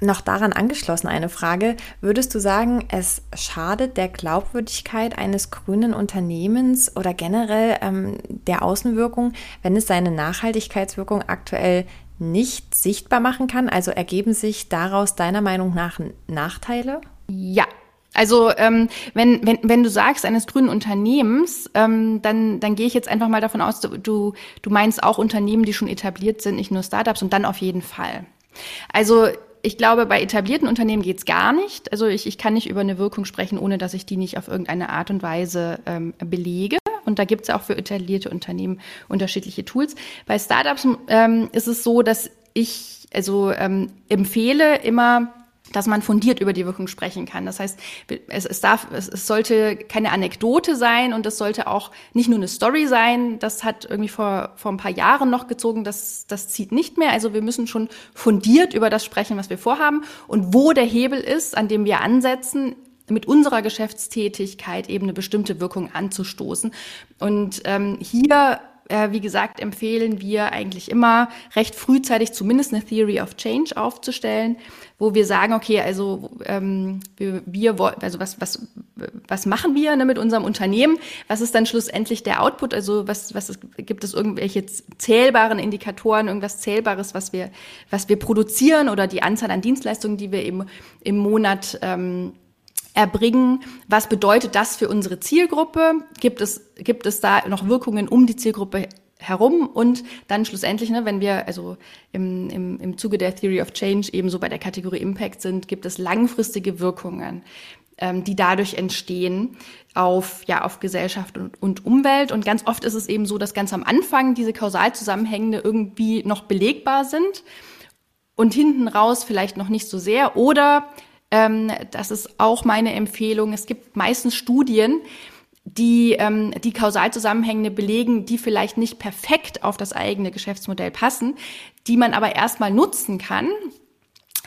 Noch daran angeschlossen eine Frage. Würdest du sagen, es schadet der Glaubwürdigkeit eines grünen Unternehmens oder generell ähm, der Außenwirkung, wenn es seine Nachhaltigkeitswirkung aktuell nicht sichtbar machen kann? Also ergeben sich daraus deiner Meinung nach Nachteile? Ja, also ähm, wenn, wenn, wenn du sagst eines grünen Unternehmens, ähm, dann, dann gehe ich jetzt einfach mal davon aus, du, du, meinst auch Unternehmen, die schon etabliert sind, nicht nur Startups und dann auf jeden Fall. Also ich glaube, bei etablierten Unternehmen geht's gar nicht. Also ich, ich kann nicht über eine Wirkung sprechen, ohne dass ich die nicht auf irgendeine Art und Weise ähm, belege. Und da gibt's auch für etablierte Unternehmen unterschiedliche Tools. Bei Startups ähm, ist es so, dass ich also ähm, empfehle immer dass man fundiert über die Wirkung sprechen kann. Das heißt, es, es darf, es, es sollte keine Anekdote sein und es sollte auch nicht nur eine Story sein. Das hat irgendwie vor, vor ein paar Jahren noch gezogen. Das, das zieht nicht mehr. Also wir müssen schon fundiert über das sprechen, was wir vorhaben und wo der Hebel ist, an dem wir ansetzen, mit unserer Geschäftstätigkeit eben eine bestimmte Wirkung anzustoßen. Und ähm, hier äh, wie gesagt, empfehlen wir eigentlich immer recht frühzeitig zumindest eine Theory of Change aufzustellen, wo wir sagen, okay, also ähm, wir, wir also was, was, was machen wir ne, mit unserem Unternehmen? Was ist dann schlussendlich der Output? Also was, was ist, gibt es irgendwelche zählbaren Indikatoren, irgendwas Zählbares, was wir, was wir produzieren oder die Anzahl an Dienstleistungen, die wir eben im Monat ähm, erbringen. Was bedeutet das für unsere Zielgruppe? Gibt es, gibt es da noch Wirkungen um die Zielgruppe herum und dann schlussendlich, ne, wenn wir also im, im, im Zuge der Theory of Change ebenso bei der Kategorie Impact sind, gibt es langfristige Wirkungen, ähm, die dadurch entstehen auf, ja, auf Gesellschaft und, und Umwelt. Und ganz oft ist es eben so, dass ganz am Anfang diese Kausalzusammenhänge irgendwie noch belegbar sind und hinten raus vielleicht noch nicht so sehr oder ähm, das ist auch meine Empfehlung. Es gibt meistens Studien, die ähm, die Kausalzusammenhänge belegen, die vielleicht nicht perfekt auf das eigene Geschäftsmodell passen, die man aber erstmal nutzen kann,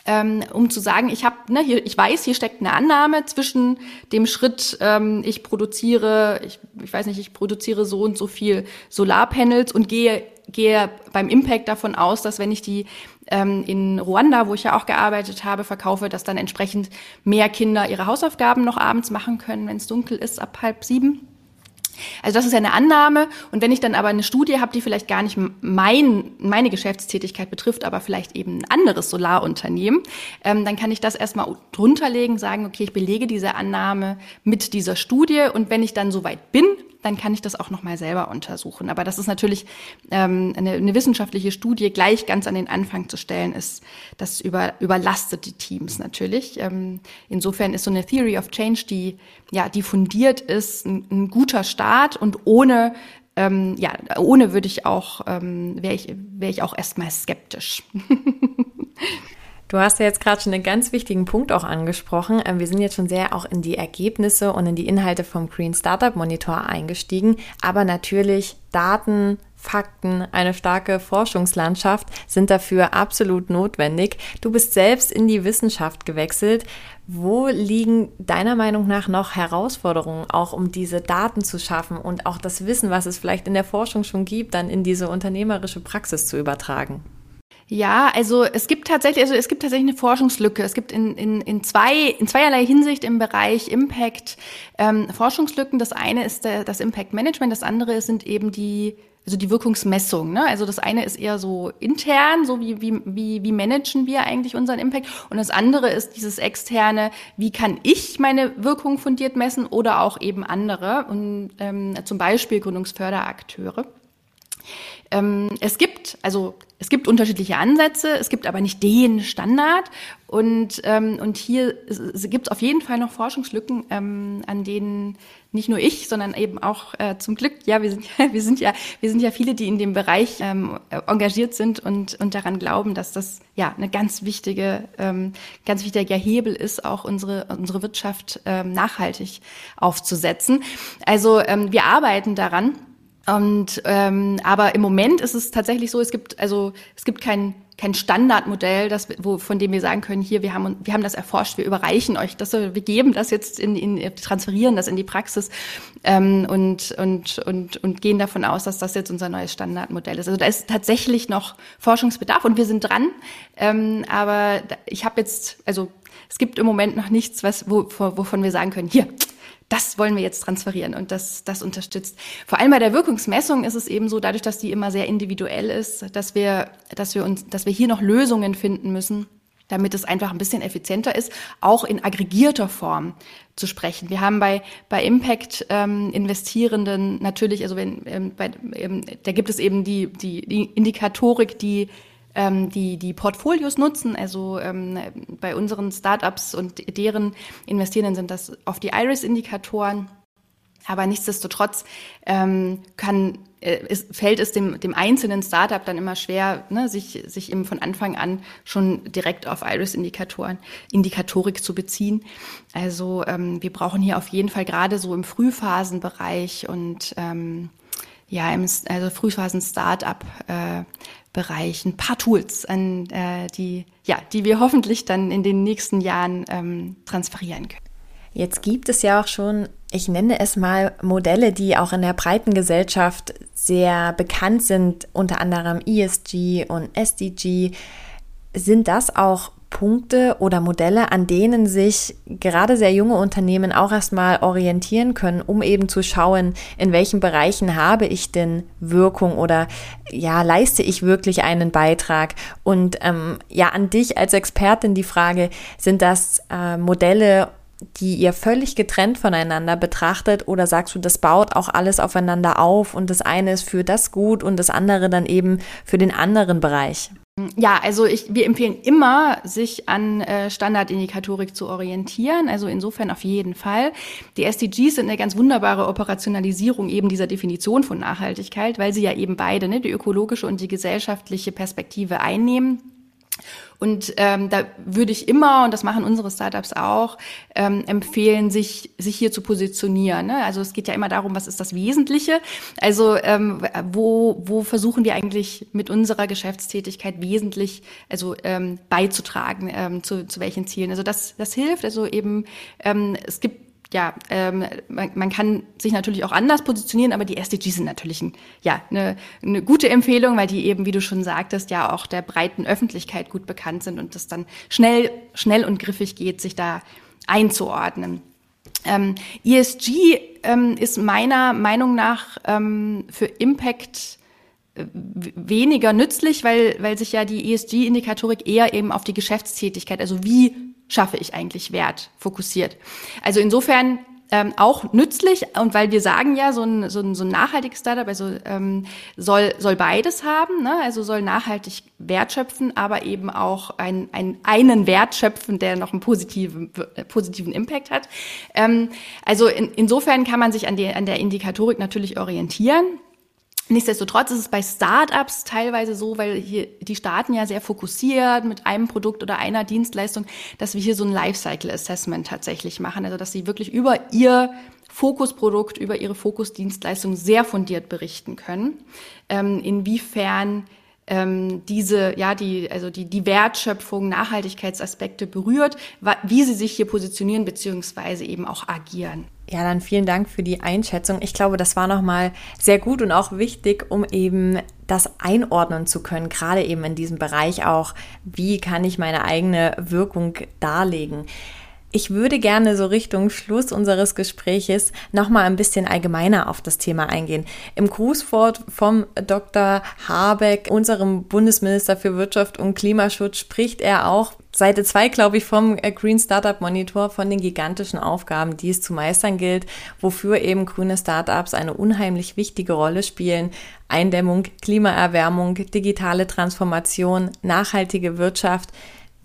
ähm, um zu sagen, ich habe, ne, hier, ich weiß, hier steckt eine Annahme zwischen dem Schritt, ähm, ich produziere, ich, ich weiß nicht, ich produziere so und so viel Solarpanels und gehe gehe beim Impact davon aus, dass wenn ich die ähm, in Ruanda, wo ich ja auch gearbeitet habe, verkaufe, dass dann entsprechend mehr Kinder ihre Hausaufgaben noch abends machen können, wenn es dunkel ist, ab halb sieben. Also das ist ja eine Annahme. Und wenn ich dann aber eine Studie habe, die vielleicht gar nicht mein, meine Geschäftstätigkeit betrifft, aber vielleicht eben ein anderes Solarunternehmen, ähm, dann kann ich das erstmal drunterlegen, sagen, okay, ich belege diese Annahme mit dieser Studie. Und wenn ich dann soweit bin, dann kann ich das auch nochmal selber untersuchen. Aber das ist natürlich ähm, eine, eine, wissenschaftliche Studie gleich ganz an den Anfang zu stellen, ist, das über, überlastet die Teams natürlich. Ähm, insofern ist so eine Theory of Change, die ja, die fundiert ist, ein, ein guter Start und ohne ähm, ja, ohne würde ich auch, ähm, wäre ich, wäre ich auch erstmal skeptisch. Du hast ja jetzt gerade schon einen ganz wichtigen Punkt auch angesprochen. Ähm, wir sind jetzt schon sehr auch in die Ergebnisse und in die Inhalte vom Green Startup Monitor eingestiegen. Aber natürlich Daten, Fakten, eine starke Forschungslandschaft sind dafür absolut notwendig. Du bist selbst in die Wissenschaft gewechselt. Wo liegen deiner Meinung nach noch Herausforderungen, auch um diese Daten zu schaffen und auch das Wissen, was es vielleicht in der Forschung schon gibt, dann in diese unternehmerische Praxis zu übertragen? Ja, also es gibt tatsächlich, also es gibt tatsächlich eine Forschungslücke. Es gibt in, in, in zwei, in zweierlei Hinsicht im Bereich Impact ähm, Forschungslücken. Das eine ist der, das Impact Management, das andere sind eben die also die Wirkungsmessung. Ne? Also das eine ist eher so intern, so wie, wie, wie, wie managen wir eigentlich unseren Impact. Und das andere ist dieses externe, wie kann ich meine Wirkung fundiert messen oder auch eben andere und ähm, zum Beispiel Gründungsförderakteure. Ähm, es gibt, also es gibt unterschiedliche Ansätze, es gibt aber nicht den Standard. Und, ähm, und hier gibt es auf jeden Fall noch Forschungslücken, ähm, an denen nicht nur ich, sondern eben auch äh, zum Glück, ja, wir sind, wir sind ja, wir sind ja viele, die in dem Bereich ähm, engagiert sind und, und daran glauben, dass das ja eine ganz wichtige, ähm, ganz wichtiger Hebel ist, auch unsere, unsere Wirtschaft ähm, nachhaltig aufzusetzen. Also ähm, wir arbeiten daran. Und ähm, aber im Moment ist es tatsächlich so, es gibt also es gibt kein kein Standardmodell, das, wo, von dem wir sagen können, hier, wir haben, wir haben das erforscht, wir überreichen euch das, wir geben das jetzt in, in transferieren das in die Praxis ähm, und, und, und, und gehen davon aus, dass das jetzt unser neues Standardmodell ist. Also da ist tatsächlich noch Forschungsbedarf und wir sind dran. Ähm, aber ich habe jetzt, also es gibt im Moment noch nichts, was, wo, wovon wir sagen können, hier, das wollen wir jetzt transferieren und das, das unterstützt. Vor allem bei der Wirkungsmessung ist es eben so, dadurch, dass die immer sehr individuell ist, dass wir, dass wir uns, dass wir hier noch Lösungen finden müssen, damit es einfach ein bisschen effizienter ist, auch in aggregierter Form zu sprechen. Wir haben bei, bei Impact ähm, Investierenden natürlich, also wenn ähm, bei, ähm, da gibt es eben die, die, die Indikatorik, die ähm, die die Portfolios nutzen. Also ähm, bei unseren Startups und deren Investierenden sind das oft die Iris-Indikatoren. Aber nichtsdestotrotz ähm, kann, äh, ist, fällt es dem, dem einzelnen Startup dann immer schwer, ne, sich, sich eben von Anfang an schon direkt auf Iris-Indikatoren, Indikatorik zu beziehen. Also ähm, wir brauchen hier auf jeden Fall gerade so im Frühphasenbereich und ähm, ja, im, also Frühphasen-Startup äh, Bereich ein paar Tools, an, äh, die, ja, die wir hoffentlich dann in den nächsten Jahren ähm, transferieren können. Jetzt gibt es ja auch schon, ich nenne es mal Modelle, die auch in der breiten Gesellschaft sehr bekannt sind, unter anderem ESG und SDG. Sind das auch Punkte oder Modelle, an denen sich gerade sehr junge Unternehmen auch erstmal orientieren können, um eben zu schauen, in welchen Bereichen habe ich denn Wirkung oder ja, leiste ich wirklich einen Beitrag? Und ähm, ja, an dich als Expertin die Frage, sind das äh, Modelle die ihr völlig getrennt voneinander betrachtet oder sagst du, das baut auch alles aufeinander auf und das eine ist für das gut und das andere dann eben für den anderen Bereich? Ja, also ich, wir empfehlen immer, sich an äh, Standardindikatorik zu orientieren. Also insofern auf jeden Fall. Die SDGs sind eine ganz wunderbare Operationalisierung eben dieser Definition von Nachhaltigkeit, weil sie ja eben beide, ne, die ökologische und die gesellschaftliche Perspektive einnehmen. Und ähm, da würde ich immer, und das machen unsere Startups auch, ähm, empfehlen, sich, sich hier zu positionieren. Ne? Also es geht ja immer darum, was ist das Wesentliche? Also ähm, wo, wo versuchen wir eigentlich mit unserer Geschäftstätigkeit wesentlich also ähm, beizutragen ähm, zu, zu welchen Zielen? Also das, das hilft. Also eben, ähm, es gibt ja, ähm, man, man kann sich natürlich auch anders positionieren, aber die SDGs sind natürlich ein, ja, eine, eine gute Empfehlung, weil die eben, wie du schon sagtest, ja auch der breiten Öffentlichkeit gut bekannt sind und das dann schnell, schnell und griffig geht, sich da einzuordnen. Ähm, ESG ähm, ist meiner Meinung nach ähm, für Impact äh, weniger nützlich, weil, weil sich ja die ESG-Indikatorik eher eben auf die Geschäftstätigkeit, also wie schaffe ich eigentlich Wert fokussiert. Also insofern ähm, auch nützlich und weil wir sagen ja, so ein, so ein, so ein nachhaltiges Startup also, ähm, soll, soll beides haben, ne? also soll nachhaltig Wert schöpfen, aber eben auch ein, ein, einen Wert schöpfen, der noch einen positiven, äh, positiven Impact hat. Ähm, also in, insofern kann man sich an, die, an der Indikatorik natürlich orientieren. Nichtsdestotrotz ist es bei Startups teilweise so, weil hier die starten ja sehr fokussiert mit einem Produkt oder einer Dienstleistung, dass wir hier so ein Lifecycle Assessment tatsächlich machen, also dass sie wirklich über ihr Fokusprodukt, über ihre Fokusdienstleistung sehr fundiert berichten können, ähm, inwiefern ähm, diese, ja, die, also die, die Wertschöpfung, Nachhaltigkeitsaspekte berührt, wie sie sich hier positionieren beziehungsweise eben auch agieren. Ja, dann vielen Dank für die Einschätzung. Ich glaube, das war nochmal sehr gut und auch wichtig, um eben das einordnen zu können, gerade eben in diesem Bereich auch, wie kann ich meine eigene Wirkung darlegen. Ich würde gerne so Richtung Schluss unseres Gespräches nochmal ein bisschen allgemeiner auf das Thema eingehen. Im Grußwort vom Dr. Habeck, unserem Bundesminister für Wirtschaft und Klimaschutz, spricht er auch Seite 2, glaube ich, vom Green Startup Monitor von den gigantischen Aufgaben, die es zu meistern gilt, wofür eben grüne Startups eine unheimlich wichtige Rolle spielen. Eindämmung, Klimaerwärmung, digitale Transformation, nachhaltige Wirtschaft.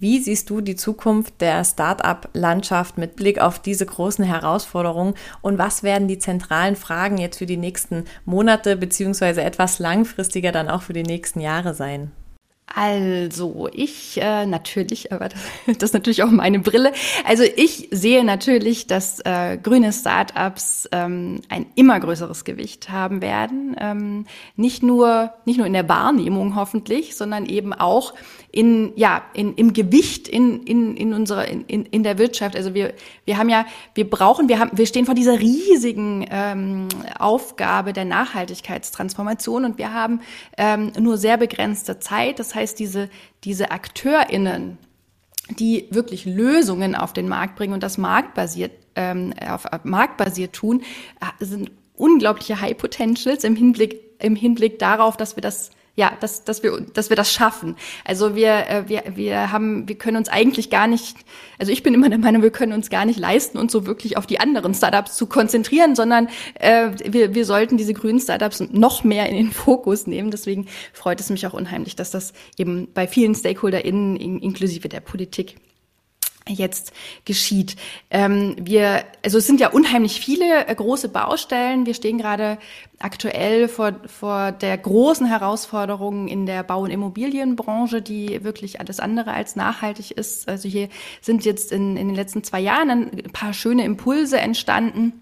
Wie siehst du die Zukunft der Start-up-Landschaft mit Blick auf diese großen Herausforderungen und was werden die zentralen Fragen jetzt für die nächsten Monate beziehungsweise etwas langfristiger dann auch für die nächsten Jahre sein? Also ich äh, natürlich, aber das, das ist natürlich auch meine Brille. Also ich sehe natürlich, dass äh, grüne Startups ähm, ein immer größeres Gewicht haben werden. Ähm, nicht nur nicht nur in der Wahrnehmung hoffentlich, sondern eben auch in ja in im Gewicht in in in unserer in, in der Wirtschaft. Also wir wir haben ja wir brauchen wir haben wir stehen vor dieser riesigen ähm, Aufgabe der Nachhaltigkeitstransformation und wir haben ähm, nur sehr begrenzte Zeit. Das heißt diese diese AkteurInnen die wirklich Lösungen auf den Markt bringen und das marktbasiert ähm, auf, auf marktbasiert tun, äh, sind unglaubliche High Potentials im Hinblick im Hinblick darauf, dass wir das ja, dass, dass wir, dass wir das schaffen. Also wir, äh, wir, wir haben, wir können uns eigentlich gar nicht, also ich bin immer der Meinung, wir können uns gar nicht leisten, uns so wirklich auf die anderen Startups zu konzentrieren, sondern äh, wir, wir sollten diese grünen Startups noch mehr in den Fokus nehmen. Deswegen freut es mich auch unheimlich, dass das eben bei vielen StakeholderInnen inklusive der Politik jetzt geschieht. Ähm, wir, also es sind ja unheimlich viele äh, große Baustellen. Wir stehen gerade aktuell vor, vor der großen Herausforderung in der Bau- und Immobilienbranche, die wirklich alles andere als nachhaltig ist. Also hier sind jetzt in, in den letzten zwei Jahren ein paar schöne Impulse entstanden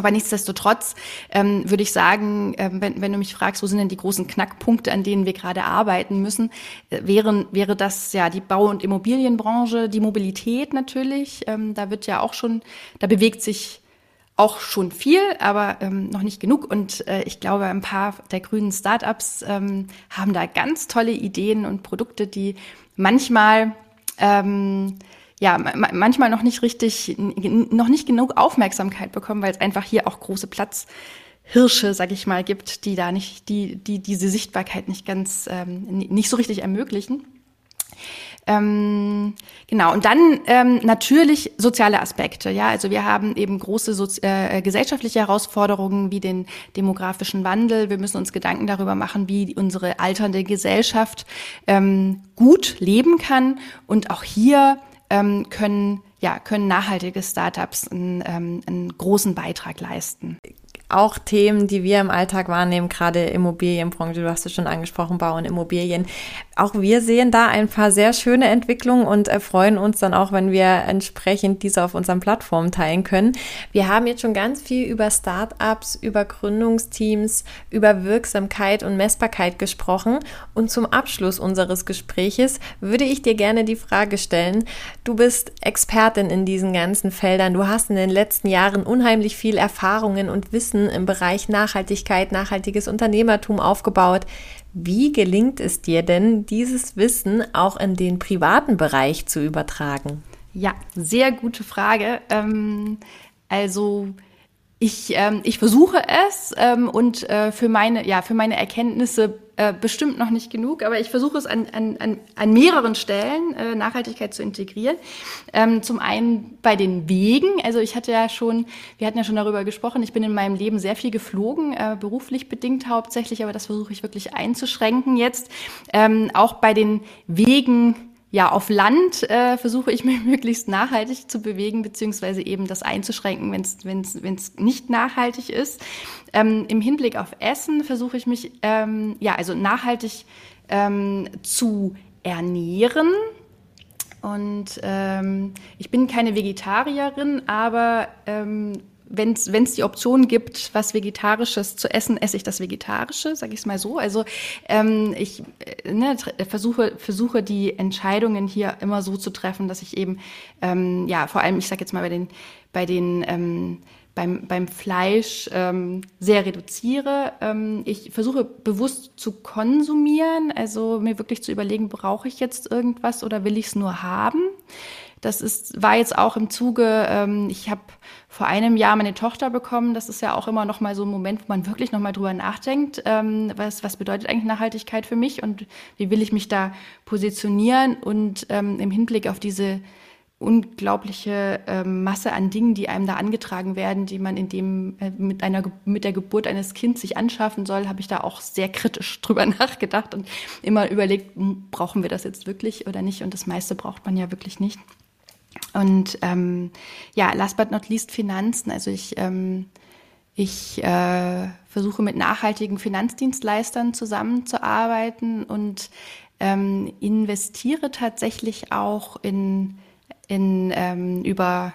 aber nichtsdestotrotz ähm, würde ich sagen, ähm, wenn, wenn du mich fragst, wo sind denn die großen Knackpunkte, an denen wir gerade arbeiten müssen, äh, wären, wäre das ja die Bau- und Immobilienbranche, die Mobilität natürlich. Ähm, da wird ja auch schon, da bewegt sich auch schon viel, aber ähm, noch nicht genug. Und äh, ich glaube, ein paar der grünen Startups ähm, haben da ganz tolle Ideen und Produkte, die manchmal ähm, ja, manchmal noch nicht richtig, noch nicht genug Aufmerksamkeit bekommen, weil es einfach hier auch große Platzhirsche, sag ich mal, gibt, die da nicht, die, die diese Sichtbarkeit nicht ganz, ähm, nicht so richtig ermöglichen. Ähm, genau, und dann ähm, natürlich soziale Aspekte. Ja, also wir haben eben große Sozi äh, gesellschaftliche Herausforderungen wie den demografischen Wandel. Wir müssen uns Gedanken darüber machen, wie unsere alternde Gesellschaft ähm, gut leben kann. Und auch hier ähm, können ja, können nachhaltige Startups einen, ähm, einen großen Beitrag leisten auch Themen, die wir im Alltag wahrnehmen, gerade Immobilienbranche, du hast es schon angesprochen, Bau und Immobilien. Auch wir sehen da ein paar sehr schöne Entwicklungen und freuen uns dann auch, wenn wir entsprechend diese auf unseren Plattformen teilen können. Wir haben jetzt schon ganz viel über Startups, über Gründungsteams, über Wirksamkeit und Messbarkeit gesprochen. Und zum Abschluss unseres Gespräches würde ich dir gerne die Frage stellen. Du bist Expertin in diesen ganzen Feldern. Du hast in den letzten Jahren unheimlich viel Erfahrungen und Wissen Wissen im Bereich Nachhaltigkeit, nachhaltiges Unternehmertum aufgebaut. Wie gelingt es dir denn, dieses Wissen auch in den privaten Bereich zu übertragen? Ja, sehr gute Frage. Ähm, also ich, ähm, ich versuche es ähm, und äh, für meine, ja, für meine Erkenntnisse äh, bestimmt noch nicht genug, aber ich versuche es an, an, an, an mehreren Stellen äh, Nachhaltigkeit zu integrieren. Ähm, zum einen bei den Wegen, also ich hatte ja schon, wir hatten ja schon darüber gesprochen, ich bin in meinem Leben sehr viel geflogen, äh, beruflich bedingt hauptsächlich, aber das versuche ich wirklich einzuschränken jetzt. Ähm, auch bei den Wegen ja, auf Land äh, versuche ich mich möglichst nachhaltig zu bewegen, beziehungsweise eben das einzuschränken, wenn es nicht nachhaltig ist. Ähm, Im Hinblick auf Essen versuche ich mich, ähm, ja, also nachhaltig ähm, zu ernähren. Und ähm, ich bin keine Vegetarierin, aber ähm, wenn es die Option gibt, was Vegetarisches zu essen, esse ich das Vegetarische, sage ich es mal so. Also ähm, ich äh, ne, versuche, versuche die Entscheidungen hier immer so zu treffen, dass ich eben, ähm, ja, vor allem, ich sage jetzt mal bei den, bei den ähm, beim, beim Fleisch ähm, sehr reduziere. Ähm, ich versuche bewusst zu konsumieren, also mir wirklich zu überlegen, brauche ich jetzt irgendwas oder will ich es nur haben? Das ist, war jetzt auch im Zuge, ähm, ich habe vor einem Jahr meine Tochter bekommen. Das ist ja auch immer noch mal so ein Moment, wo man wirklich noch mal drüber nachdenkt, ähm, was, was bedeutet eigentlich Nachhaltigkeit für mich und wie will ich mich da positionieren und ähm, im Hinblick auf diese unglaubliche ähm, Masse an Dingen, die einem da angetragen werden, die man in dem äh, mit einer mit der Geburt eines Kindes sich anschaffen soll, habe ich da auch sehr kritisch drüber nachgedacht und immer überlegt, brauchen wir das jetzt wirklich oder nicht? Und das meiste braucht man ja wirklich nicht. Und ähm, ja, last but not least Finanzen. Also ich, ähm, ich äh, versuche mit nachhaltigen Finanzdienstleistern zusammenzuarbeiten und ähm, investiere tatsächlich auch in, in ähm, über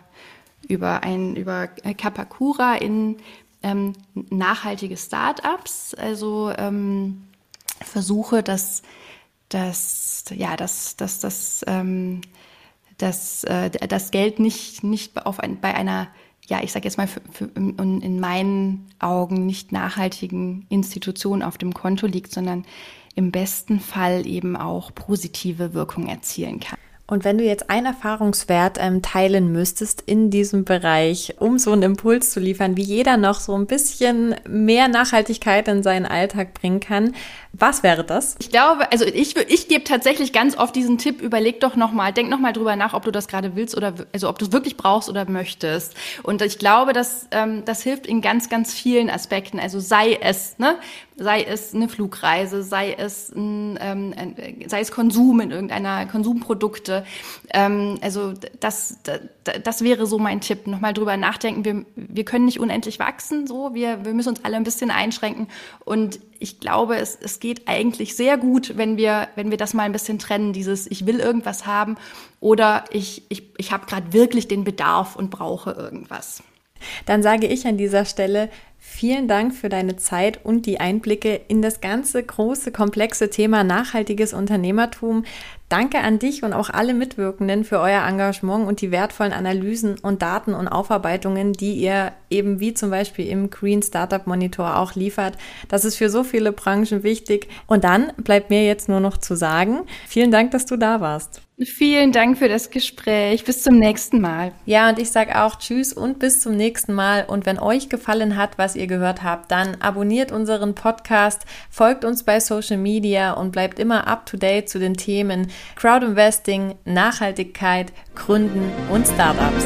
über ein über Kapakura in ähm, nachhaltige Startups. Also ähm, versuche, dass dass ja dass dass das ähm, dass äh, das Geld nicht, nicht auf ein, bei einer, ja, ich sage jetzt mal, für, für, in, in meinen Augen nicht nachhaltigen Institution auf dem Konto liegt, sondern im besten Fall eben auch positive Wirkung erzielen kann. Und wenn du jetzt einen Erfahrungswert ähm, teilen müsstest in diesem Bereich, um so einen Impuls zu liefern, wie jeder noch so ein bisschen mehr Nachhaltigkeit in seinen Alltag bringen kann, was wäre das? Ich glaube, also ich, ich gebe tatsächlich ganz oft diesen Tipp, überleg doch nochmal, denk nochmal drüber nach, ob du das gerade willst oder also ob du es wirklich brauchst oder möchtest. Und ich glaube, dass ähm, das hilft in ganz, ganz vielen Aspekten. Also sei es, ne, sei es eine Flugreise, sei es ein, ähm, sei es Konsum in irgendeiner Konsumprodukte. Ähm, also das, das, das wäre so mein Tipp. Nochmal drüber nachdenken. Wir, wir können nicht unendlich wachsen, so wir, wir müssen uns alle ein bisschen einschränken. Und ich glaube, es, es geht eigentlich sehr gut, wenn wir, wenn wir das mal ein bisschen trennen, dieses ich will irgendwas haben oder ich, ich, ich habe gerade wirklich den Bedarf und brauche irgendwas. Dann sage ich an dieser Stelle vielen Dank für deine Zeit und die Einblicke in das ganze große, komplexe Thema nachhaltiges Unternehmertum. Danke an dich und auch alle Mitwirkenden für euer Engagement und die wertvollen Analysen und Daten und Aufarbeitungen, die ihr eben wie zum Beispiel im Green Startup Monitor auch liefert. Das ist für so viele Branchen wichtig. Und dann bleibt mir jetzt nur noch zu sagen, vielen Dank, dass du da warst. Vielen Dank für das Gespräch. Bis zum nächsten Mal. Ja, und ich sage auch Tschüss und bis zum nächsten Mal. Und wenn euch gefallen hat, was ihr gehört habt, dann abonniert unseren Podcast, folgt uns bei Social Media und bleibt immer up to date zu den Themen Crowd Investing, Nachhaltigkeit, Gründen und Startups.